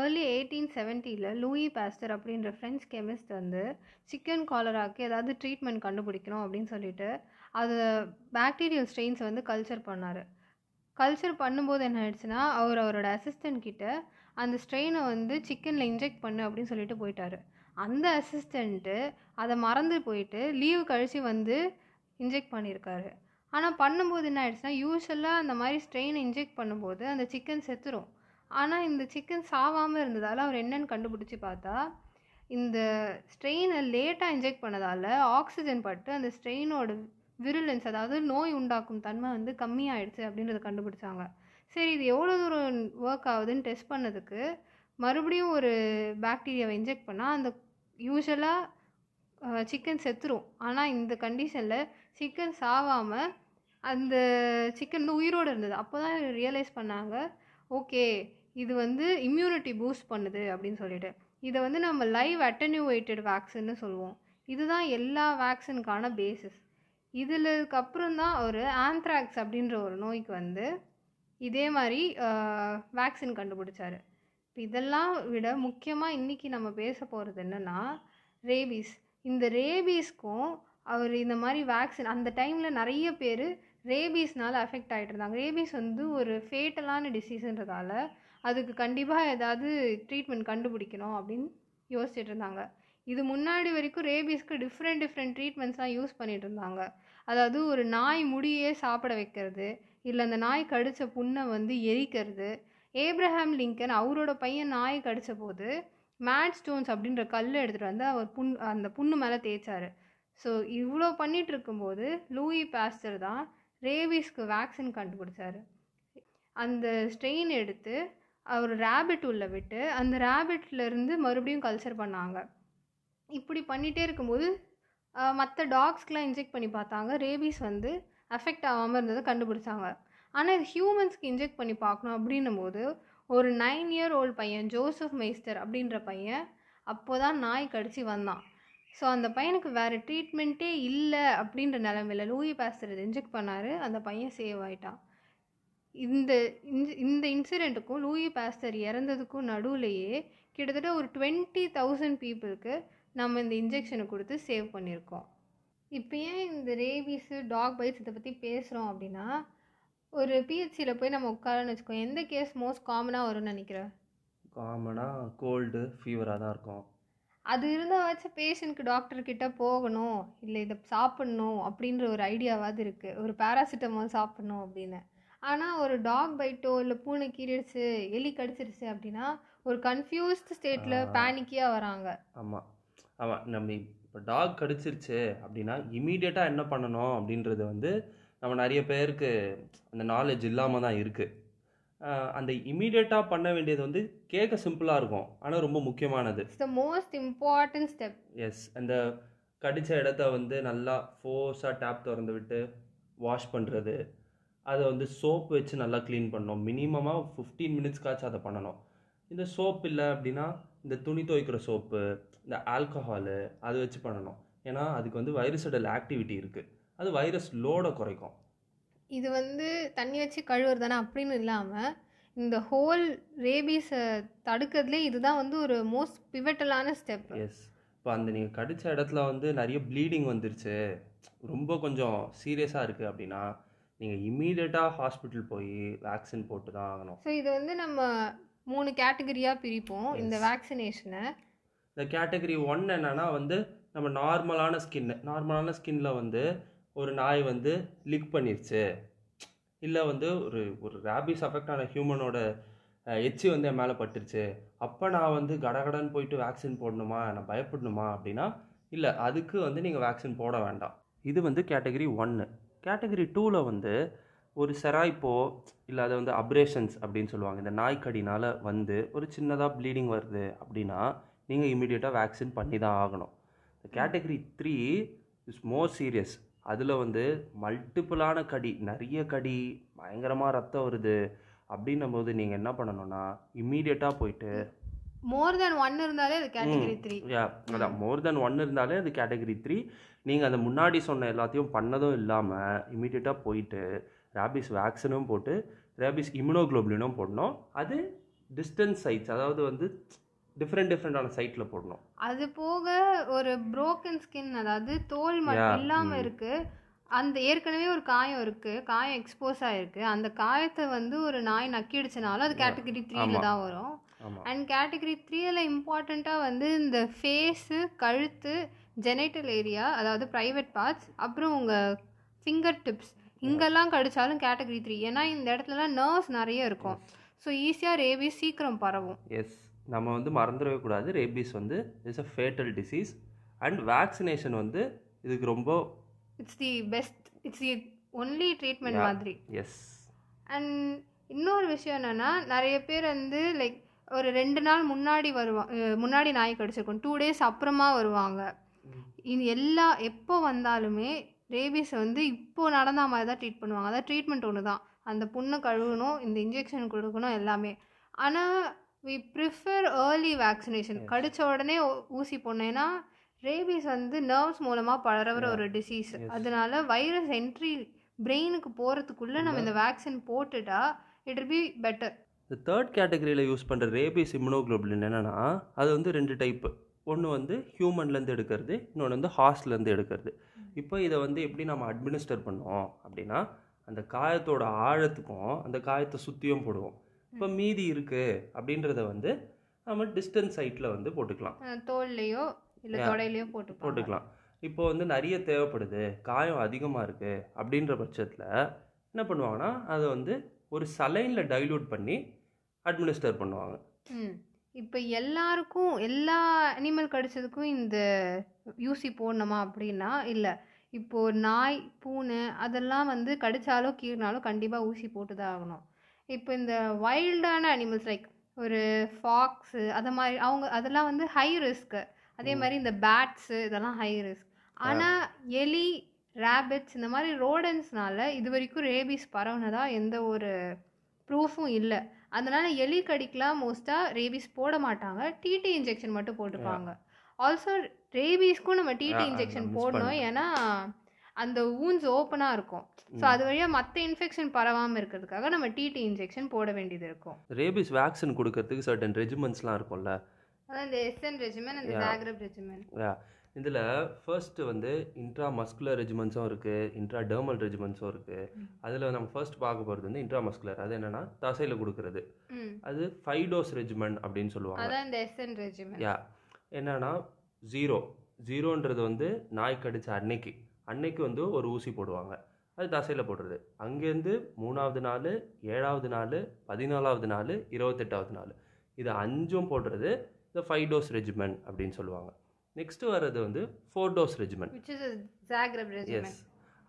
Early eighteen செவன்ட்டியில் Louis Pasteur அப்படின்ற French chemist வந்து சிக்கன் காலராக்கு ஏதாவது ட்ரீட்மெண்ட் கண்டுபிடிக்கணும் அப்படின்னு சொல்லிட்டு அது பாக்டீரியல் ஸ்ட்ரெயின்ஸை வந்து கல்ச்சர் பண்ணார். கல்ச்சர் பண்ணும்போது என்ன ஆயிடுச்சுன்னா அவர் அவரோட அசிஸ்டன்ட் கிட்ட அந்த ஸ்ட்ரெயினை வந்து சிக்கனில் இன்ஜெக்ட் பண்ணு அப்படின்னு சொல்லிட்டு போயிட்டார். அந்த அசிஸ்டண்ட்டு அதை மறந்து போயிட்டு லீவு கழிச்சு வந்து இன்ஜெக்ட் பண்ணியிருக்காரு ஆனால் பண்ணும்போது என்ன ஆயிடுச்சுன்னா யூஸ்வலாக அந்த மாதிரி ஸ்ட்ரெயினை இன்ஜெக்ட் பண்ணும்போது அந்த சிக்கன் செத்துரும். ஆனால் இந்த சிக்கன் சாவாமல் இருந்ததால் அவர் என்னன்னு கண்டுபிடிச்சி பார்த்தா இந்த ஸ்ட்ரெயினை லேட்டாக இன்ஜெக்ட் பண்ணதால் ஆக்சிஜன் பட்டு அந்த ஸ்ட்ரெயினோட விருலன்ஸ் அதாவது நோய் உண்டாக்கும் தன்மை வந்து கம்மியாயிடுச்சு அப்படின்றத கண்டுபிடிச்சாங்க. சரி இது எவ்வளோ தூரம் ஒர்க் ஆகுதுன்னு டெஸ்ட் பண்ணதுக்கு மறுபடியும் ஒரு பாக்டீரியாவை இன்ஜெக்ட் பண்ணால் அந்த யூஸ்வலாக சிக்கன் செத்துரும். ஆனால் இந்த கண்டிஷனில் சிக்கன் சாவாமல் அந்த சிக்கன் வந்து உயிரோடு இருந்தது. அப்போ தான் ரியலைஸ் பண்ணாங்க ஓகே இது வந்து இம்யூனிட்டி பூஸ்ட் பண்ணுது அப்படின்னு சொல்லிட்டு. இதை வந்து நம்ம லைவ் அட்டன்யூவேட்டட் வேக்சின்னு சொல்லுவோம். இதுதான் எல்லா வேக்சினுக்கான பேசிஸ் இதுலக்கப்புறம் தான் ஒரு ஆந்த்ராக்ஸ் அப்படின்ற ஒரு நோய்க்கு வந்து இதே மாதிரி வேக்சின் கண்டுபிடிச்சாரு. இப்போ இதெல்லாம் விட முக்கியமாக இன்றைக்கி நம்ம பேச போகிறது என்னென்னா ரேபீஸ் இந்த ரேபீஸ்க்கும் அவர் இந்த மாதிரி வேக்சின் அந்த டைமில் நிறைய பேர் ரேபீஸ்னால அஃபெக்ட் ஆகிட்டு இருந்தாங்க ரேபீஸ் வந்து ஒரு ஃபேட்டலான டிசீஸுன்றதால அதுக்கு கண்டிப்பாக ஏதாவது ட்ரீட்மெண்ட் கண்டுபிடிக்கணும் அப்படின்னு யோசிச்சுட்டு இருந்தாங்க. இது முன்னாடி வரைக்கும் ரேபீஸ்க்கு டிஃப்ரெண்ட் டிஃப்ரெண்ட் ட்ரீட்மெண்ட்ஸ்லாம் யூஸ் பண்ணிகிட்டு இருந்தாங்க. அதாவது ஒரு நாய் முடியே சாப்பிட வைக்கிறது இல்லை அந்த நாய் கடித்த புண்ணை வந்து எரிக்கிறது. ஏப்ரஹாம் லிங்கன் அவரோட பையன் நாய் கடித்த போது மேட் ஸ்டோன்ஸ் அப்படின்ற கல் எடுத்துகிட்டு வந்து அவர் புண் அந்த புண்ணு மேலே தேய்ச்சாரு. ஸோ இவ்வளோ பண்ணிகிட்டு இருக்கும்போது லூயி பாஸ்டர் தான் ரேபீஸ்க்கு வேக்சின் கண்டுபிடிச்சாரு. அந்த ஸ்ட்ரெயின் எடுத்து அவர் ரேபிட் உள்ளே விட்டு அந்த ரேபிட்லேருந்து மறுபடியும் கல்ச்சர் பண்ணாங்க. இப்படி பண்ணிகிட்டே இருக்கும்போது மற்ற டாக்ஸ்க்கெலாம் இன்ஜெக்ட் பண்ணி பார்த்தாங்க. ரேபீஸ் வந்து அஃபெக்ட் ஆகாமல் இருந்ததை கண்டுபிடிச்சாங்க. ஆனால் இது ஹியூமன்ஸ்க்கு இன்ஜெக்ட் பண்ணி பார்க்கணும் அப்படின்னும் போது ஒரு நைன் இயர் ஓல்டு பையன் ஜோசப் மெய்ஸ்டர் அப்படின்ற பையன் அப்போ தான் நாய் கடிச்சு வந்தான். ஸோ அந்த பையனுக்கு வேறு ட்ரீட்மெண்ட்டே இல்லை அப்படின்ற நிலமையில லூயி பேஸ்டர் இன்ஜெக்ட் பண்ணார். அந்த பையன் சேவ் ஆகிட்டான் இந்த இந்த- இந்த இன்சிடெண்ட்டுக்கும் லூயி பாஸ்டர் இறந்ததுக்கும் நடுவுலையே கிட்டத்தட்ட ஒரு டுவெண்ட்டி தௌசண்ட் பீப்புளுக்கு நம்ம இந்த இன்ஜெக்ஷனை கொடுத்து சேவ் பண்ணியிருக்கோம். இப்போ ஏன் இந்த ரேபீஸு டாக் பைட்ஸ் இதை பற்றி பேசுகிறோம் அப்படின்னா ஒரு பிஹெச்சியில் போய் நம்ம உட்காரன்னு வச்சுக்கோ எந்த கேஸ் மோஸ்ட் காமனாக வரும்னு நினைக்கிறேன் காமனாக கோல்டு ஃபீவராக தான் இருக்கும். அது இருந்தாவாச்சும் பேஷண்ட்க்கு டாக்டர் கிட்ட போகணும் இல்லை இதை சாப்பிட்ணும் அப்படின்ற ஒரு ஐடியாவாவது இருக்குது ஒரு பேராசிட்டமால் சாப்பிட்ணும் அப்படின்னு. ஆனால் ஒரு டாக் பைட்டோ இல்லை பூனை கீறிடுச்சு எலி கடிச்சிருச்சு அப்படின்னா ஒரு கன்ஃபியூஸ்ட் ஸ்டேட்டில். பேனிக்கியாக வராங்க. ஆமாம் ஆமாம் நம்ம இப்போ டாக் கடிச்சிருச்சு அப்படின்னா இமீடியட்டாக என்ன பண்ணணும் அப்படின்றது வந்து நம்ம நிறைய பேருக்கு அந்த நாலேஜ் இல்லாமல் தான் இருக்குது அந்த இமீடியட்டாக பண்ண வேண்டியது வந்து கேட்க சிம்பிளாக இருக்கும். ஆனால் ரொம்ப முக்கியமானது. It's the most important step is அந்த கடித்த இடத்த வந்து நல்லா ஃபோர்ஸாக டேப் திறந்து விட்டு வாஷ் பண்ணுறது அதை வந்து சோப் வச்சு நல்லா க்ளீன் பண்ணணும். மினிமமாக ஃபிஃப்டீன் மினிட்ஸ்க்காச்சும் அதை பண்ணணும். இந்த சோப் இல்லை அப்படின்னா இந்த துணி துவைக்கிற சோப்பு இந்த ஆல்கஹாலு அதை வச்சு பண்ணணும். ஏன்னா அதுக்கு வந்து வைரஸோட ஆக்டிவிட்டி இருக்குது அது வைரஸ் லோடை குறைக்கும். இது வந்து தண்ணி வச்சு கழுவுறது தானே அப்படின்னு இல்லாமல் இந்த ஹோல் ரேபீஸை தடுக்கிறதுலே இதுதான் வந்து ஒரு மோஸ்ட் பிவட்டலான ஸ்டெப் எஸ் இப்போ அந்த நீங்கள் கடித்த இடத்துல வந்து நிறைய ப்ளீடிங் வந்துருச்சு. ரொம்ப கொஞ்சம் சீரியஸாக இருக்குது அப்படின்னா நீங்கள் இம்மீடியட்டாக ஹாஸ்பிட்டல் போய் வேக்சின் போட்டு தான் ஆகணும். ஸோ இது வந்து நம்ம மூணு கேட்டகரியாக பிரிப்போம். இந்த வேக்சினேஷனை இந்த கேட்டகரி ஒன் என்னன்னா வந்து நம்ம நார்மலான ஸ்கின்னு நார்மலான ஸ்கின்ல வந்து ஒரு நாய் வந்து லிக் பண்ணிருச்சு. இல்லை வந்து ஒரு ஒரு ரேபிஸ் அஃபெக்ட் ஆன ஹியூமனோட எச்சி வந்து என் மேலே பட்டுருச்சு. அப்போ நான் வந்து கடகடன்னு போயிட்டு வேக்சின் போடணுமா? நான் பயப்படணுமா? அப்படின்னா இல்லை அதுக்கு வந்து நீங்கள் வேக்சின் போட வேண்டாம். இது வந்து கேட்டகரி ஒன்று கேட்டகரி டூவில் வந்து ஒரு செராய்ப்போ இல்லை அதை வந்து அப்ரேஷன்ஸ் அப்படின்னு சொல்லுவாங்க. இந்த நாய்க்கடினால் வந்து ஒரு சின்னதாக ப்ளீடிங் வருது அப்படின்னா நீங்கள் இமீடியட்டாக வேக்சின் பண்ணி தான் ஆகணும். இந்த category three is more serious அதில் வந்து மல்டிப்புளான கடி நிறைய கடி பயங்கரமாக ரத்தம் வருது அப்படின்னும் போது நீங்கள் என்ன பண்ணணும்னா இம்மீடியட்டாக போயிட்டு மோர் தென் ஒன் இருந்தாலே அது கேட்டகரி த்ரீ அதான். மோர் தென் ஒன் இருந்தாலே அது கேட்டகரி த்ரீ நீங்கள் அந்த முன்னாடி சொன்ன எல்லாத்தையும் பண்ணதும் இல்லாமல் இமீடியட்டாக போயிட்டு ரேபிஸ் வேக்சினும் போட்டு ரேபிஸ் இம்யூனோக்ளோபுலினும் போடணும். அது டிஸ்டன்ஸ் சைட்ஸ் அதாவது வந்து டிஃப்ரெண்ட் டிஃப்ரெண்டான சைட்டில் போடணும். அது போக ஒரு broken ஸ்கின் அதாவது தோல் மட்டும் இல்லாம ம். இருக்கு. அந்த ஏற்கனவே ஒரு காயம் இருக்கு. காயம் எக்ஸ்போஸ் ஆயிருக்கு. அந்த காயத்தை வந்து ஒரு நாய் நக்கிடுச்சுனாலும் அது கேட்டகரி த்ரீல. தான் வரும். அண்ட் கேட்டகரி த்ரீல இம்பார்ட்டண்ட்டாக வந்து இந்த ஃபேஸு கழுத்து ஜெனைட்டல் ஏரியா அதாவது ப்ரைவேட் பார்ட்ஸ் அப்புறம் உங்கள் ஃபிங்கர் டிப்ஸ் இங்கெல்லாம் கடிச்சாலும் கேட்டகரி த்ரீ ஏன்னா இந்த இடத்துலலாம் நர்வ்ஸ் நிறைய இருக்கும். ஸோ ஈஸியாக ரேபிஸ் சீக்கிரம் பரவும். எஸ் நம்ம வந்து மறந்துடவே கூடாது. ரேபீஸ் வந்து it's a fatal disease and vaccination வந்து இதுக்கு ரொம்ப it's the best it's the only treatment. மாதிரி. எஸ் அண்ட் இன்னொரு விஷயம் என்னென்னா நிறைய பேர் வந்து லைக் ஒரு ரெண்டு நாள் முன்னாடி வருவாங்க முன்னாடி நாய் கடிச்சிருக்கும். டூ டேஸ் அப்புறமா வருவாங்க. இது எல்லா எப்போ வந்தாலுமே ரேபிஸ் வந்து இப்போ நடந்த மாதிரி தான் ட்ரீட் பண்ணுவாங்க. அதான் ட்ரீட்மெண்ட் ஒன்று தான். அந்த புண்ணை கழுவணும் இந்த இன்ஜெக்ஷன் கொடுக்கணும் எல்லாமே. ஆனால் வி ப்ரிஃபர் ஏர்லி வேக்சினேஷன் கடிச்ச உடனே ஊசி ஏன்னா ரேபிஸ் வந்து நர்வ்ஸ் மூலமாக பரவுற ஒரு டிசீஸ். அதனால வைரஸ் என்ட்ரி பிரெயினுக்கு போகிறதுக்குள்ளே நம்ம இந்த வேக்சின் போட்டுட்டா இட் பி பெட்டர் இந்த தேர்ட் கேட்டகரியில் யூஸ் பண்ணுற ரேபீஸ் இம்யூனோகுளோபுலின் என்னென்னா அது வந்து ரெண்டு டைப்பு ஒன்று வந்து ஹியூமன்லேருந்து எடுக்கிறது இன்னொன்று வந்து ஹார்ஸ்லேருந்து எடுக்கிறது. இப்போ இதை வந்து எப்படி நம்ம அட்மினிஸ்டர் பண்ணோம் அப்படின்னா அந்த காயத்தோட ஆழத்துக்கும் அந்த காயத்தை சுற்றியும் போடுவோம். இப்போ மீதி இருக்குது அப்படின்றத வந்து நம்ம டிஸ்டன்ஸ் சைட்டில் வந்து போட்டுக்கலாம். தோல்லையோ இல்லை. தொடையிலையோ போட்டு போட்டுக்கலாம். இப்போ வந்து நிறைய தேவைப்படுது காயம் அதிகமாக இருக்குது அப்படின்ற பட்சத்தில் என்ன பண்ணுவாங்கன்னா அதை வந்து ஒரு சலைனில் டைல்யூட் பண்ணி அட்மினிஸ்டர் பண்ணுவாங்க. இப்போ எல்லாருக்கும் எல்லா அனிமல் கடிச்சதுக்கும் இந்த யூசி போடணுமா அப்படின்னா இல்லை. இப்போ நாய் பூனை அதெல்லாம் வந்து கடிச்சாலோ கீறினாலும் கண்டிப்பாக ஊசி போட்டு தான் ஆகணும். இப்போ இந்த வைல்டான அனிமல்ஸ் லைக் ஒரு ஃபாக்ஸு அது மாதிரி அவங்க அதெல்லாம் வந்து ஹை ரிஸ்க்கு அதே மாதிரி இந்த பேட்ஸு இதெல்லாம் ஹை ரிஸ்க் ஆனால் எலி ரேபிட்ஸ் இந்த மாதிரி ரோடன்ஸ்னால இது வரைக்கும் ரேபிஸ் பரவுனதா எந்த ஒரு ப்ரூஃபும் இல்லை. அதனால எலி கடிக்கலாம் மோஸ்ட்டாக ரேபிஸ் போட மாட்டாங்க. டிடி இன்ஜெக்ஷன் மட்டும் போட்டுப்பாங்க ஆல்சோ ரேபிஸ்க்கும் நம்ம டிடி இன்ஜெக்ஷன் போடணும். ஏன்னா அந்த ஊன்ஸ் ஓப்பனாக இருக்கும். ஸோ அது வழியாக மற்ற இன்ஃபெக்ஷன் பரவாமல் இருக்கிறதுக்காக நம்ம டிடி இன்ஜெக்ஷன் போட வேண்டியது இருக்கும். ரேபிஸ் வேக்சின் கொடுக்கறதுக்கு சர்டன் ரெஜிமெண்ட்ஸ்லாம் இருக்கும்ல. அதான் இந்த எஸ்என் ரெஜிமென் அந்த. ஜாக்ரப் ரெஜிமென் இதில் ஃபர்ஸ்ட் வந்து இன்ட்ரா மஸ்குலர் ரெஜிமெண்ட்ஸும் இருக்குது இன்ட்ரா டெர்மல் ரெஜிமெண்ட்ஸும் இருக்குது அதில் நம்ம ஃபர்ஸ்ட் பார்க்க போகிறது வந்து இன்ட்ரா மஸ்குலர் அது என்னென்னா தசையில் கொடுக்கறது. அது ஃபைவ் டோஸ் ரெஜிமெண்ட் அப்படின்னு சொல்லுவாங்க. யா என்னன்னா ஜீரோ ஜீரோன்றது வந்து நாய் கடிச்ச அன்னைக்கு. அன்னைக்கு வந்து ஒரு ஊசி போடுவாங்க. அது தசையில் போடுறது. அங்கேருந்து மூணாவது நாள் ஏழாவது நாள் பதினாலாவது நாள் இருபத்தெட்டாவது நாள். இது அஞ்சும் போடுறது. இந்த ஃபைவ் டோஸ் ரெஜிமெண்ட் அப்படின்னு சொல்லுவாங்க. நெக்ஸ்ட் வர்றது வந்து ஃபோர் டோஸ் ரெஜிமெண்ட் எஸ்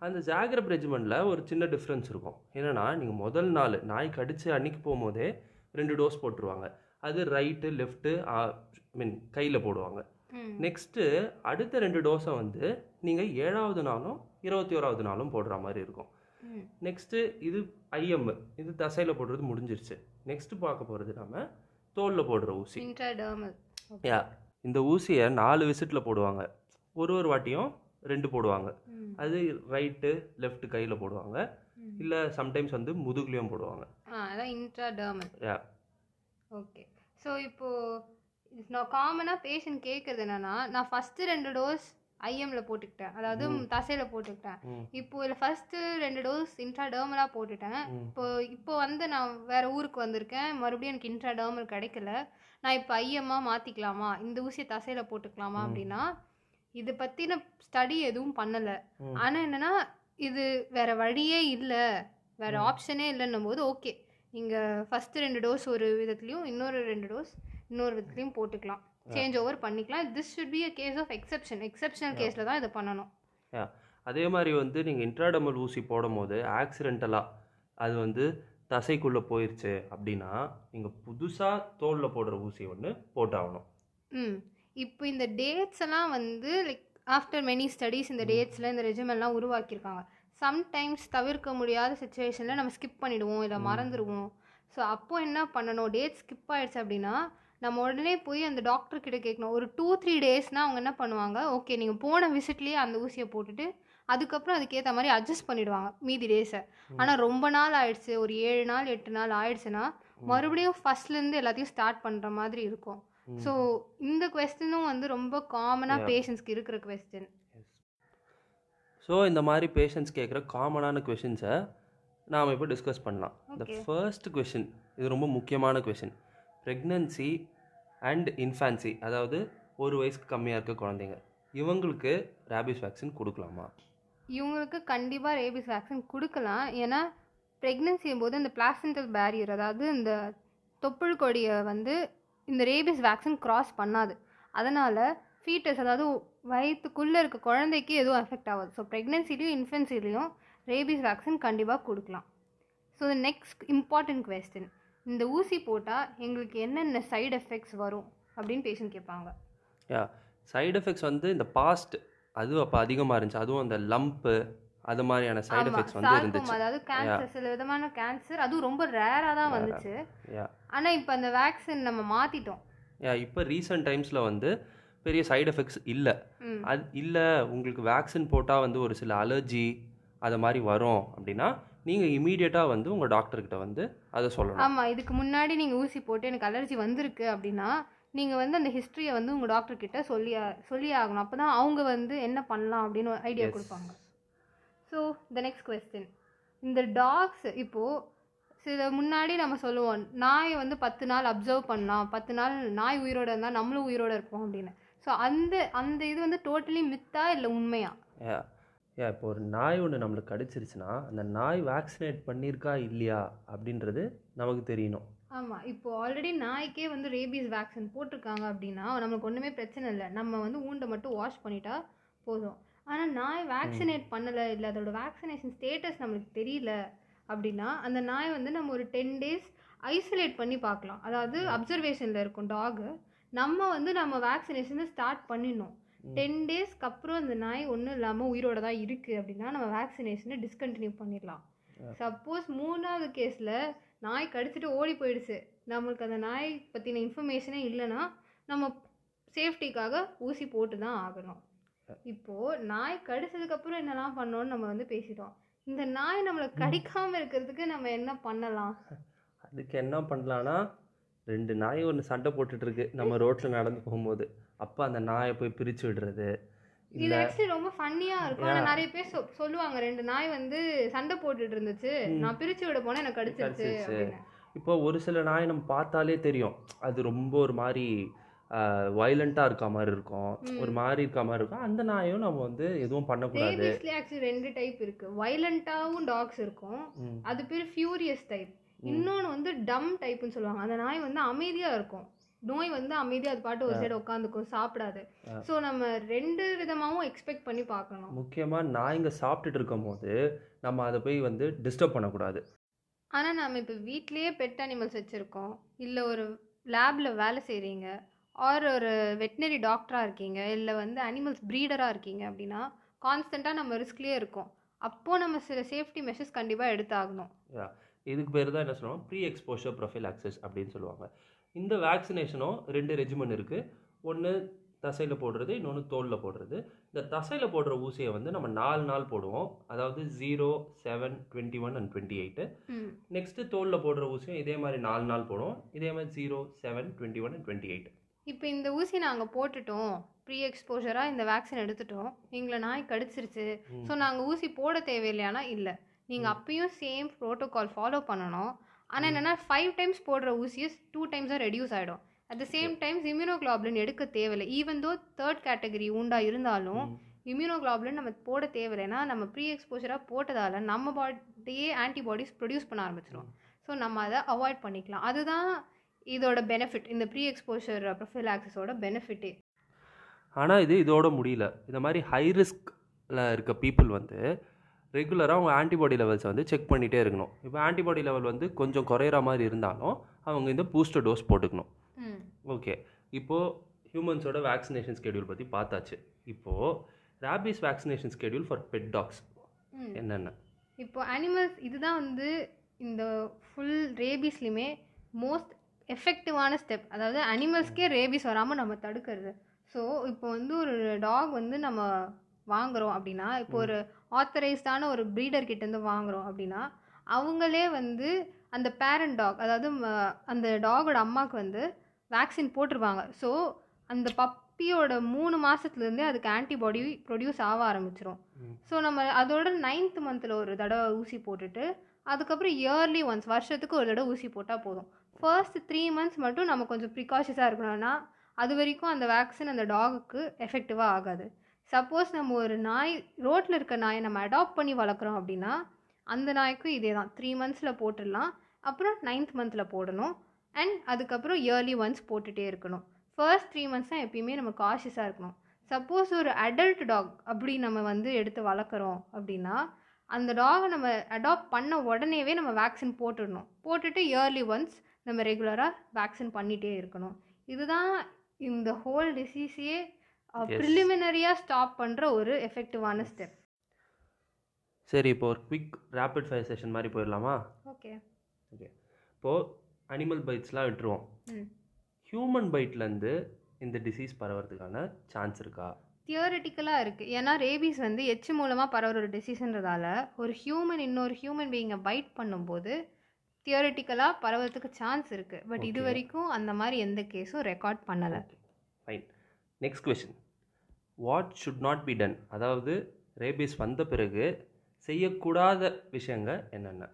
அந்த ஜாகிரப் ரெஜிமெண்ட்டில் ஒரு சின்ன டிஃப்ரென்ஸ் இருக்கும். என்னென்னா நீங்கள் முதல் நாள் நாய் கடிச்சு அன்னைக்கு போகும்போதே ரெண்டு டோஸ் போட்டுருவாங்க. அது ரைட்டு லெஃப்ட்டு மீன் கையில் போடுவாங்க. நெக்ஸ்ட்டு அடுத்த ரெண்டு டோஸை வந்து நீங்கள் ஏழாவது நாளும் இருபத்தி ஓராவது நாளும் போடுற மாதிரி இருக்கும். நெக்ஸ்ட்டு இது ஐஎம் இது தசையில் போடுறது முடிஞ்சிருச்சு. நெக்ஸ்ட்டு பார்க்க போகிறது நம்ம தோலில் போடுற ஊசி. யா இந்த ஊசியை நாலு விசிட்டில் போடுவாங்க. ஒரு ஒரு வாட்டியும் ரெண்டு போடுவாங்க. அது ரைட்டு லெஃப்ட் கையில் போடுவாங்க. இல்லை சம்டைம்ஸ் வந்து முதுகுலையும் போடுவாங்க. அதான் இன்ட்ராடர்மல். ஓகே. ஸோ இப்போது நான் காமனாக பேஷண்ட் கேட்குறது என்னன்னா நான் ஃபஸ்ட்டு ரெண்டு டோஸ் ஐஎம்ல போட்டுக்கிட்டேன். அதாவது தசையில் போட்டுக்கிட்டேன். இப்போ இதில் ஃபஸ்ட்டு ரெண்டு டோஸ் இன்ட்ராடர்மலாக போட்டுட்டேன். இப்போ இப்போ வந்து நான் வேறு ஊருக்கு வந்திருக்கேன். மறுபடியும் எனக்கு இன்ட்ராடர்மல் கிடைக்கல. நான் இப்போ ஐஎம்மாக மாற்றிக்கலாமா இந்த ஊசியை தசையில் போட்டுக்கலாமா அப்படின்னா இது பற்றின ஸ்டடி எதுவும் பண்ணலை. ம். ஆனால் என்னன்னா இது வேற வழியே இல்லை. வேற ஆப்ஷனே இல்லைன்னும் போது ஓகே நீங்கள் ஃபஸ்ட்டு ரெண்டு டோஸ் ஒரு விதத்துலையும் இன்னொரு ரெண்டு டோஸ் இன்னொரு விதத்துலையும் போட்டுக்கலாம். சேஞ்ச் ஓவர் பண்ணிக்கலாம். This should be a case of exception exceptional கேஸில் தான் இதை பண்ணணும். அதே மாதிரி வந்து நீங்கள் இன்ட்ராடமல் ஊசி போடும் போது ஆக்சிடென்டலாக அது வந்து தசைக்குள்ளே போயிருச்சு அப்படின்னா நீங்கள் புதுசாக தோலில் போடுற ஊசி ஒன்று போட்டாகணும். ம். இப்போ இந்த டேட்ஸ் எல்லாம் வந்து லைக் ஆஃப்டர் மெனி ஸ்டடீஸ் இந்த டேட்ஸில் இந்த ரெஜிமெல்லாம் உருவாக்கியிருக்காங்க. சம்டைம்ஸ் தவிர்க்க முடியாத சுச்சுவேஷனில் நம்ம ஸ்கிப் பண்ணிடுவோம் இல்லை மறந்துடுவோம். ஸோ அப்போ என்ன பண்ணணும்? டேட் ஸ்கிப் ஆயிடுச்சு அப்படின்னா நம்ம உடனே போய் அந்த டாக்டர் கிட்ட கேட்கணும் ஒரு டூ த்ரீ டேஸ்னால் அவங்க என்ன பண்ணுவாங்க? ஓகே நீங்கள் போன விசிட்லேயே அந்த ஊசியை போட்டுட்டு அதுக்கப்புறம் அதுக்கேற்ற மாதிரி அட்ஜஸ்ட் பண்ணிடுவாங்க மீதி டேஸை ஆனால் ரொம்ப நாள் ஆயிடுச்சு. ஒரு ஏழு நாள் எட்டு நாள் ஆயிடுச்சுன்னா மறுபடியும் ஃபர்ஸ்ட்லேருந்து எல்லாத்தையும் ஸ்டார்ட் பண்ணுற மாதிரி இருக்கும். ஸோ இந்த கொஸ்டினும் வந்து ரொம்ப காமனாக. பேஷண்ட்ஸ்க்கு இருக்கிற கொஸ்டின் ஸோ இந்த மாதிரி பேஷண்ட்ஸ் கேட்குற காமனான கொஷின்ஸை நாம் இப்போ டிஸ்கஸ் பண்ணலாம். இந்த. ஃபர்ஸ்ட் கொஷின் இது ரொம்ப முக்கியமான கொஷின் ப்ரெக்னன்சி அண்ட் இன்ஃபான்சி அதாவது ஒரு வயசுக்கு கம்மியாக இருக்க குழந்தைங்க. இவங்களுக்கு ரேபிஸ் வேக்சின் கொடுக்கலாமா? இவங்களுக்கு கண்டிப்பாக ரேபிஸ் வேக்சின் கொடுக்கலாம். ஏன்னா ப்ரெக்னென்சியும் போது இந்த பிளாசென்டல் பேரியர் அதாவது இந்த தொப்புள் கொடியை வந்து இந்த ரேபிஸ் வேக்சின் கிராஸ் பண்ணாது. அதனால் ஃபீட்டஸ் அதாவது வயிற்றுக்குள்ளே இருக்க குழந்தைக்கு எதுவும் அஃபெக்ட் ஆகாது. ஸோ ப்ரெக்னென்சிலையும் இன்ஃபென்சிலையும் ரேபிஸ் வேக்சின் கண்டிப்பாக கொடுக்கலாம். ஸோ நெக்ஸ்ட் இம்பார்ட்டன்ட் கொஸ்டின் இந்த ஊசி போட்டால் எங்களுக்கு என்னென்ன சைடு எஃபெக்ட்ஸ் வரும் அப்படின்னு பேஷண்ட் கேட்பாங்க. யா சைடு எஃபெக்ட்ஸ் வந்து இந்த பாஸ்ட் அது அப்போ அதிகமாக இருந்துச்சு. அதுவும் அந்த லம்ப்பு அது மாதிரியான சைடு எஃபெக்ட்ஸ் வந்து இருந்துச்சு. அதாவது கேன்சர் சில விதமான கேன்சர் அதுவும் ரொம்ப ரேராக தான் வந்துச்சு. யா ஆனா இப்போ அந்த வேக்சின் நம்ம மாத்திட்டோம். யா இப்போ ரீசெண்ட் டைம்ஸில் வந்து பெரிய சைடு எஃபெக்ட்ஸ் இல்லை. அது இல்லை உங்களுக்கு வேக்சின் போட்டால் வந்து ஒரு சில அலர்ஜி அது மாதிரி வரும் அப்படின்னா நீங்கள் இமீடியட்டாக வந்து உங்கள் டாக்டர்கிட்ட வந்து அதை சொல்லணும். ஆமா இதுக்கு முன்னாடி நீங்க ஊசி போட்டு எனக்கு அலர்ஜி வந்திருக்கு அப்படின்னா நீங்க வந்து அந்த ஹிஸ்டரியை வந்து உங்க டாக்டர் கிட்ட சொல்லி சொல்லி ஆகணும் அப்பதான் அவங்க வந்து என்ன பண்ணலாம் அப்படின்னு ஐடியா. கொடுப்பாங்க. ஸோ த நெக்ஸ்ட் கொஸ்டின் இந்த டாக்ஸ் இப்போ சில முன்னாடி நம்ம சொல்லுவோம் நாயை வந்து பத்து நாள் அப்சர்வ் பண்ணலாம். பத்து நாள் நாய் உயிரோட இருந்தால் நம்மளும் உயிரோட இருப்போம் அப்படின்னு. ஸோ அந்த அந்த இது வந்து டோட்டலி மித்தா இல்லை உண்மையா? யா இப்போ ஒரு நாய் ஒன்று நம்மளுக்கு கடிச்சிருச்சுன்னா அந்த நாய் வேக்சினேட் பண்ணியிருக்கா இல்லையா அப்படின்றது நமக்கு தெரியணும். ஆமாம் இப்போ ஆல்ரெடி நாய்க்கே வந்து ரேபீஸ் வேக்சின் போட்டிருக்காங்க அப்படின்னா நம்மளுக்கு ஒன்றுமே பிரச்சனை இல்லை. நம்ம வந்து ஊண்டை மட்டும் வாஷ் பண்ணிட்டா போதும். ஆனால் நாய் வேக்சினேட் பண்ணலை இல்லை அதோட வேக்சினேஷன் ஸ்டேட்டஸ் நம்மளுக்கு தெரியல அப்படின்னா அந்த நாய் வந்து நம்ம ஒரு டென் டேஸ் ஐசோலேட் பண்ணி பார்க்கலாம். அதாவது அப்சர்வேஷனில் இருக்கும் டாகு நம்ம வந்து நம்ம வேக்சினேஷனை ஸ்டார்ட் பண்ணிடணும். டென் டேஸ்க்கு அப்புறம் அந்த நாய் ஒன்றும் இல்லாமல் உயிரோட தான் இருக்குது அப்படின்னா நம்ம வேக்சினேஷனை டிஸ்கண்டினியூ பண்ணிடலாம். சப்போஸ் மூணாவது கேஸில் நாய் கடிச்சிட்டு ஓடி போயிடுச்சு. நம்மளுக்கு அந்த நாய் பற்றின இன்ஃபர்மேஷனே இல்லைன்னா நம்ம சேஃப்டிக்காக ஊசி போட்டு தான் ஆகணும். இப்போது நாய் கடிச்சதுக்கப்புறம் என்னெல்லாம் பண்ணோன்னு நம்ம வந்து பேசிட்டோம். இந்த நாய் நம்மளை கடிக்காமல் இருக்கிறதுக்கு நம்ம என்ன பண்ணலாம்? அதுக்கு என்ன பண்ணலான்னா ரெண்டு நாய் ஒன்று சண்டை போட்டுட்டு இருக்கு. நம்ம ரோட்டில் நடந்து போகும்போது. அப்போ அந்த நாயை போய் பிரித்து விடுறது. இது ஆக்சுவலி ரொம்ப ஃபன்னியாக இருக்கும். ஆனால் நிறைய பேர் சொ சொல்லுவாங்க ரெண்டு நாய் வந்து சண்டை போட்டுட்டு இருந்துச்சு. நான் பிரித்து விட போனேன் எனக்கு கடிச்சிருச்சு இப்போ ஒரு சில நாய் நம்ம பார்த்தாலே தெரியும். அது ரொம்ப ஒரு மாதிரி வயலண்ட்டாக இருக்க மாதிரி இருக்கும். ஒரு மாதிரி இருக்க மாதிரி இருக்கும். அந்த நாயும் நம்ம வந்து எதுவும் பண்ணக்கூடாது. ஆக்சுவலி ரெண்டு டைப் இருக்கு. வயலண்ட்டாகவும் டாக்ஸ் இருக்கும். அது பேர் ஃபியூரியஸ் டைப் இன்னொன்று வந்து டம் டைப்னு சொல்லுவாங்க. அந்த நாய் வந்து அமைதியாக இருக்கும். நோய் வந்து அமைதியாக அது பாட்டு ஒரு சைடு உட்காந்துக்கும் சாப்பிடாது. ஸோ நம்ம ரெண்டு விதமாகவும் எக்ஸ்பெக்ட் பண்ணி பார்க்கணும். முக்கியமாக நாய்ங்க சாப்பிட்டுட்டு இருக்கும் போது நம்ம அதை போய் வந்து டிஸ்டர்ப் பண்ணக்கூடாது. ஆனால் நம்ம இப்போ வீட்லேயே பெட் அனிமல்ஸ் வச்சுருக்கோம். இல்லை ஒரு லேபில் வேலை செய்கிறீங்க ஆர் ஒரு வெட்டினரி டாக்டராக இருக்கீங்க இல்லை வந்து அனிமல்ஸ் ப்ரீடராக இருக்கீங்க அப்படின்னா கான்ஸ்டண்ட்டாக நம்ம ரிஸ்க்லேயே இருக்கோம். அப்போது நம்ம சில சேஃப்டி மெஷர்ஸ் கண்டிப்பாக எடுத்தாகணும். இதுக்கு பேர் தான் என்ன சொல்லுவாங்க? ப்ரீ எக்ஸ்போஷர் ப்ரொஃபைல் ஆக்சஸ் அப்படின்னு சொல்லுவாங்க. இந்த வேக்சினேஷனும் ரெண்டு ரெஜிமெண்ட் இருக்குது ஒன்று தசையில் போடுறது இன்னொன்று தோலில் போடுறது. இந்த தசையில் போடுற ஊசியை வந்து நம்ம நாலு நாள் போடுவோம். அதாவது zero seven twenty one and twenty eight next தோலில் போடுற ஊசியும் இதே மாதிரி நாலு நாள் போடுவோம். இதே மாதிரி zero seven twenty one and twenty eight இப்போ இந்த ஊசி நாங்கள் போட்டுட்டோம். ப்ரீ எக்ஸ்போஷராக இந்த வேக்சின் எடுத்துட்டோம். எங்களை நாய் கடிச்சிருச்சு. ஸோ நாங்கள் ஊசி போட தேவையில்லையானா இல்லை. நீங்கள் அப்பயும் சேம் ப்ரோட்டோகால் ஃபாலோ பண்ணணும். ஆனால் என்னென்னா ஃபைவ் டைம்ஸ் போடுற ஊசியை டூ டைம்ஸாக ரெடியூஸ் ஆகிடும் at the same times immunoglobulin எடுக்க தேவையில்லை. ஈவன் தோ தேர்ட் கேட்டகரி உண்டா இருந்தாலும் இம்யூனோக்ளாபுலின் நம்ம போட தேவையில்லைன்னா நம்ம ப்ரீ எக்ஸ்போஷராக போட்டதால் நம்ம பாடியே ஆன்டிபாடிஸ் ப்ரொடியூஸ் பண்ண ஆரம்பிச்சிடும் ஸோ நம்ம அதை அவாய்ட் பண்ணிக்கலாம். அதுதான் இதோட பெனிஃபிட் இந்த ப்ரீ எக்ஸ்போஷர் ப்ரொஃபைல் ஆக்சஸோட பெனிஃபிட்டே ஆனால் இது இதோட முடியல. இந்த மாதிரி ஹை ரிஸ்கில் இருக்க பீப்புள் வந்து ரெகுலராக அவங்க ஆன்டிபாடி லெவல்ஸை வந்து செக் பண்ணிகிட்டே இருக்கணும். இப்போ ஆன்டிபாடி லெவல் வந்து கொஞ்சம் குறையிற மாதிரி இருந்தாலும் அவங்க இந்த பூஸ்டர் டோஸ் போட்டுக்கணும். ம். ஓகே இப்போது ஹியூமன்ஸோட வேக்சினேஷன் ஸ்கெடியூல் பற்றி பார்த்தாச்சு. இப்போது rabies vaccination schedule for pet dogs என்னென்ன? இப்போ அனிமல்ஸ் இதுதான் வந்து இந்த ஃபுல் ரேபீஸ்லையுமே மோஸ்ட் எஃபெக்டிவான ஸ்டெப் அதாவது அனிமல்ஸ்க்கே ரேபீஸ் வராமல் நம்ம தடுக்கிறது. ஸோ இப்போ வந்து ஒரு டாக் வந்து நம்ம வாங்குறோம் அப்படின்னா இப்போ ஒரு ஆத்தரைஸ்டான ஒரு ப்ரீடர் கிட்டேருந்து வாங்குறோம் அப்படின்னா அவங்களே வந்து அந்த பேரண்ட் டாக் அதாவது அந்த டாகோட அம்மாவுக்கு வந்து வேக்சின் போட்டிருப்பாங்க ஸோ அந்த பப்பியோட மூணு மாதத்துலேருந்தே அதுக்கு ஆன்டிபாடி ப்ரொடியூஸ் ஆக ஆரம்பிச்சிரும். ஸோ நம்ம அதோட நைன்த் மந்தில் ஒரு தடவை ஊசி போட்டுட்டு அதுக்கப்புறம் இயர்லி ஒன்ஸ் வருஷத்துக்கு ஒரு தடவை ஊசி போட்டால் போதும். ஃபர்ஸ்ட் த்ரீ மந்த்ஸ் மட்டும் நம்ம கொஞ்சம் ப்ரிகாஷஸாக இருக்கணும்னா அது வரைக்கும் அந்த வேக்சின் அந்த டாகுக்கு எஃபெக்டிவாக ஆகாது. சப்போஸ் நம்ம ஒரு நாய் ரோட்டில் இருக்க நாயை நம்ம அடாப்ட் பண்ணி வளர்க்குறோம் அப்படின்னா அந்த நாய்க்கும் இதே தான் த்ரீ மந்த்ஸில் போட்டுடலாம். அப்புறம் நைன்த் மந்தில் போடணும். அண்ட் அதுக்கப்புறம் இயர்லி ஒன்ஸ் போட்டுகிட்டே இருக்கணும். ஃபர்ஸ்ட் த்ரீ மந்த்ஸ் தான் எப்பயுமே நம்ம காஷியஸாக இருக்கணும். சப்போஸ் ஒரு அடல்ட் டாக் அப்படி நம்ம வந்து எடுத்து வளர்க்குறோம் அப்படின்னா அந்த டாகை நம்ம அடாப்ட் பண்ண உடனேவே நம்ம வேக்சின் போட்டுடணும். போட்டுட்டு இயர்லி ஒன்ஸ் நம்ம ரெகுலராக வேக்சின் பண்ணிகிட்டே இருக்கணும். இதுதான் இந்த ஹோல் டிசீஸையே ப்ரிலிமினரியாக ஸ்டாப் பண்ணுற ஒரு எஃபெக்டிவான ஸ்டெப் சரி இப்போ ஒரு குவிக் ரேபிட் ஃபயர் செஷன் மாதிரி போயிடலாமா? ஓகே ஓகே இப்போது அனிமல் பைட்ஸ்லாம் விட்டுருவோம். ஹியூமன் பைட்லேருந்து இந்த டிசீஸ் பரவறதுக்கான சான்ஸ் இருக்கா? தியரட்டிக்கலாக இருக்குது ஏன்னா ரேபீஸ் வந்து எச்சு மூலமாக பரவுற ஒரு டிசீஸ்ன்றதால ஒரு ஹியூமன் இன்னொரு ஹியூமன் பீயிங்கை பைட் பண்ணும்போது தியரட்டிக்கலாக பரவறதுக்கு சான்ஸ் இருக்குது பட் இது. வரைக்கும் அந்த மாதிரி எந்த கேஸும் ரெக்கார்ட் பண்ணலை. Fine next question what should not be done அதாவது ரேபீஸ் வந்த பிறகு செய்யக்கூடாத விஷயங்கள் என்னென்ன?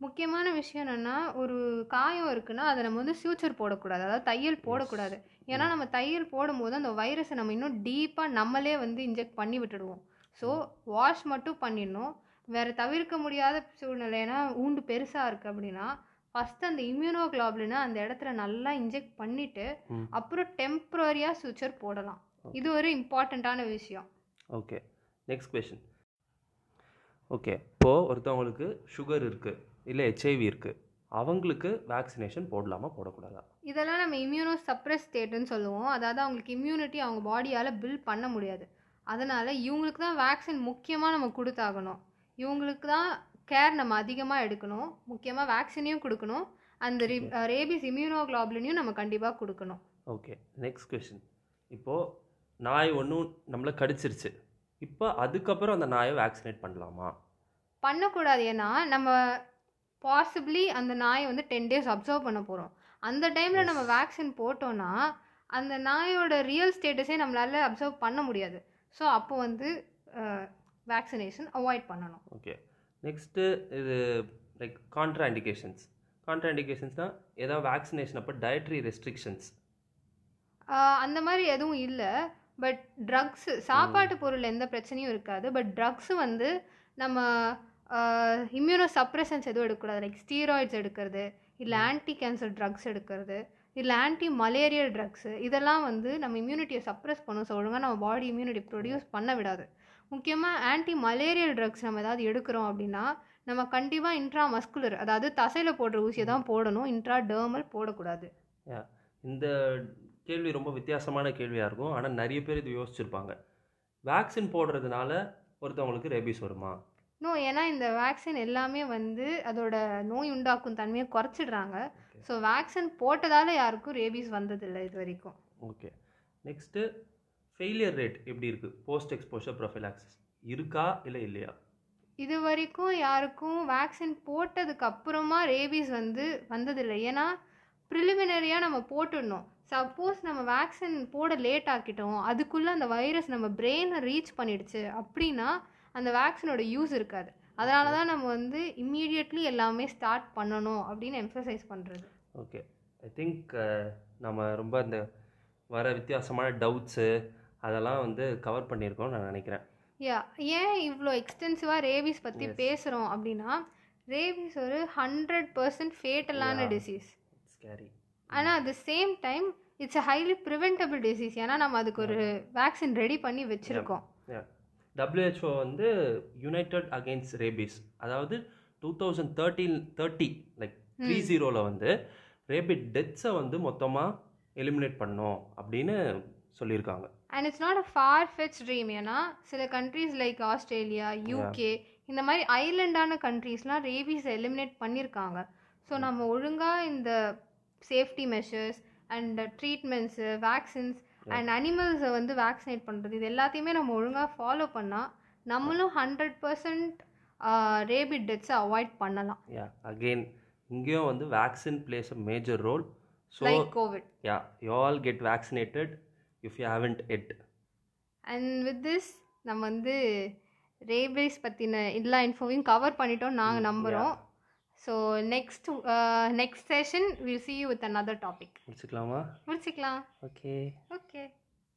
முக்கியமான விஷயம் என்னென்னா ஒரு காயம் இருக்குன்னா அதை நம்ம வந்து ஃபியூச்சர் போடக்கூடாது. அதாவது தையல் போடக்கூடாது. ஏன்னா நம்ம தையல் போடும்போது அந்த வைரஸை நம்ம இன்னும் டீப்பாக நம்மளே வந்து இன்ஜெக்ட் பண்ணி விட்டுடுவோம். ஸோ வாஷ் மட்டும் பண்ணிடணும். வேறு தவிர்க்க முடியாத சூழ்நிலை ஏன்னா ஊண்டு பெருசாக இருக்குது அப்படின்னா ஃபஸ்ட்டு அந்த இம்யூனோக்ளாபுலினை அந்த இடத்துல நல்லா இன்ஜெக்ட் பண்ணிவிட்டு ம். அப்புறம் டெம்ப்ரரியாக சுவிச்சர் போடலாம். இது ஒரு இம்பார்ட்டண்ட்டான விஷயம். ஓகே நெக்ஸ்ட் கொஷின் ஓகே இப்போது ஒருத்தவங்களுக்கு சுகர் இருக்குது இல்லை ஹெச்ஐவி இருக்குது அவங்களுக்கு வேக்சினேஷன் போடலாமா போடக்கூடாதா? இதெல்லாம் நம்ம இம்யூனோ சப்ரஸ் ஸ்டேட்டுன்னு சொல்லுவோம். அதாவது அவங்களுக்கு இம்யூனிட்டி அவங்க பாடியால் பில்ட் பண்ண முடியாது. அதனால் இவங்களுக்கு தான் வேக்சின் முக்கியமாக நம்ம கொடுத்தாகணும். இவங்களுக்கு தான் கேர் நம்ம அதிகமாக எடுக்கணும். முக்கியமாக வேக்சினையும் கொடுக்கணும். அந்த ரேபிஸ் இம்யூனோக்ளாபுலினையும் நம்ம கண்டிப்பாக கொடுக்கணும். ஓகே நெக்ஸ்ட் கொஷின் இப்போது நாய் ஒன்றும் நம்மளை கடிச்சிருச்சு. இப்போ அதுக்கப்புறம் அந்த நாயை வேக்சினேட் பண்ணலாமா? பண்ணக்கூடாது. ஏன்னா நம்ம பாசிபிளி அந்த நாயை வந்து டென் டேஸ் அப்சர்வ் பண்ண போகிறோம் அந்த டைமில் நம்ம வேக்சின் போட்டோன்னா அந்த நாயோட ரியல் ஸ்டேட்டஸே நம்மளால அப்சர்வ் பண்ண முடியாது. ஸோ அப்போ வந்து வேக்சினேஷன் அவாய்ட் பண்ணணும். ஓகே நெக்ஸ்ட்டு இது லைக் கான்ட்ரா இண்டிகேஷன்ஸ் கான்ட்ரா இண்டிகேஷன்ஸ்னால் ஏதாவது வேக்சினேஷன் அப்போ டயட்ரி ரெஸ்ட்ரிக்ஷன்ஸ் அந்த மாதிரி எதுவும் இல்லை. பட் ட்ரக்ஸு சாப்பாட்டு பொருள் எந்த பிரச்சனையும் இருக்காது. பட் ட்ரக்ஸு வந்து நம்ம இம்யூனோ சப்ரெசன்ஸ் எதுவும் எடுக்கக்கூடாது. லைக் ஸ்டீராய்ட்ஸ் எடுக்கிறது இல்லை ஆன்டி கேன்சர் ட்ரக்ஸ் எடுக்கிறது இல்லை ஆன்டி மலேரியல் ட்ரக்ஸு இதெல்லாம் வந்து நம்ம இம்யூனிட்டியை சப்ரெஸ் பண்ணும். ஸோ ஒழுங்காக நம்ம பாடி இம்யூனிட்டி ப்ரொடியூஸ் பண்ண விடாது. முக்கியமாக ஆன்டி மலேரியல் ட்ரக்ஸ் நம்ம ஏதாவது எடுக்கிறோம் அப்படின்னா நம்ம கண்டிப்பாக இன்ட்ரா மஸ்குலர் அதாவது தசையில் போடுற ஊசியை தான் போடணும். இன்ட்ரா டேர்மல் போடக்கூடாது இந்த கேள்வி ரொம்ப வித்தியாசமான கேள்வியாக இருக்கும். ஆனால் நிறைய பேர் இது யோசிச்சிருப்பாங்க. வேக்சின் போடுறதுனால ஒருத்தவங்களுக்கு ரேபிஸ் வருமா? நோ ஏன்னா இந்த வேக்சின் எல்லாமே வந்து அதோட நோய் உண்டாக்கும் தன்மையை குறைச்சிடுறாங்க. ஸோ வேக்சின் போட்டதால் யாருக்கும் ரேபீஸ் வந்ததில்லை இது வரைக்கும். ஓகே நெக்ஸ்ட்டு ஃபெயிலியர் ரேட் எப்படி இருக்குது போஸ்ட் எக்ஸ்போஷர் ப்ரொஃபைலாக்சிஸ் இருக்கா இல்லை இல்லையா? இது வரைக்கும் யாருக்கும் வேக்சின் போட்டதுக்கு அப்புறமா ரேபீஸ் வந்து வந்ததில்லை. ஏன்னா ப்ரிலிமினரியாக நம்ம போட்டுடணும். சப்போஸ் நம்ம வேக்சின் போட லேட் ஆக்கிட்டோம். அதுக்குள்ளே அந்த வைரஸ் நம்ம பிரெயினை ரீச் பண்ணிடுச்சு அப்படின்னா அந்த வேக்சினோட யூஸ் இருக்காது. அதனால தான் நம்ம வந்து இம்மீடியட்லி எல்லாமே ஸ்டார்ட் பண்ணணும் அப்படின்னு எம்ஃபசைஸ் பண்ணுறது ஓகே ஐ திங்க் நம்ம ரொம்ப இந்த வர வித்தியாசமான டவுட்ஸு அதெல்லாம் வந்து கவர் பண்ணியிருக்கோம்னு நான் நினைக்கிறேன். யா ஏன் இவ்வளோ எக்ஸ்டென்சிவாக ரேபீஸ் பற்றி. பேசுகிறோம் அப்படின்னா ரேபீஸ் ஒரு ஹண்ட்ரட் பர்சன்ட் ஃபேட்டலான. டிசீஸ் ஆனால் at the same time it's a highly preventable disease ஏன்னா நம்ம அதுக்கு ஒரு வேக்சின் ரெடி பண்ணி வச்சுருக்கோம். WHO வந்து யுனைடெட் அகெயின்ஸ்ட் ரேபிஸ் அதாவது two thousand thirteen thirty like three ஜீரோவில் வந்து ரேபிட் டெத்ஸை வந்து மொத்தமாக எலிமினேட் பண்ணோம் அப்படின்னு சொல்லியிருக்காங்க. And it's not a far fetch dream ஏன்னா சில கண்ட்ரீஸ் லைக் ஆஸ்திரேலியா யூகே இந்த மாதிரி ஐலண்டான கண்ட்ரீஸ்லாம் ரேபீஸை எலிமினேட் பண்ணியிருக்காங்க. ஸோ நம்ம ஒழுங்காக இந்த safety measures and treatments vaccines and அனிமல்ஸை வந்து வேக்சினேட் பண்ணுறது இது எல்லாத்தையுமே நம்ம ஒழுங்காக ஃபாலோ பண்ணால் நம்மளும் ஹண்ட்ரட் பர்சன்ட் ரேபிட் டெத்ஸை அவாய்ட் பண்ணலாம். யா அகெயின் இங்கேயும் வந்து vaccine plays a major role so COVID yeah you all get vaccinated if you haven't yet and with this நம்ம வந்து ரேபேஸ் பற்றின எல்லா இன்ஃபோவையும் கவர் பண்ணிட்டோம் நாங்கள் நம்புகிறோம் so next next session will see you with another topic முடிச்சுக்கலாமா? முடிச்சுக்கலாம். Okay okay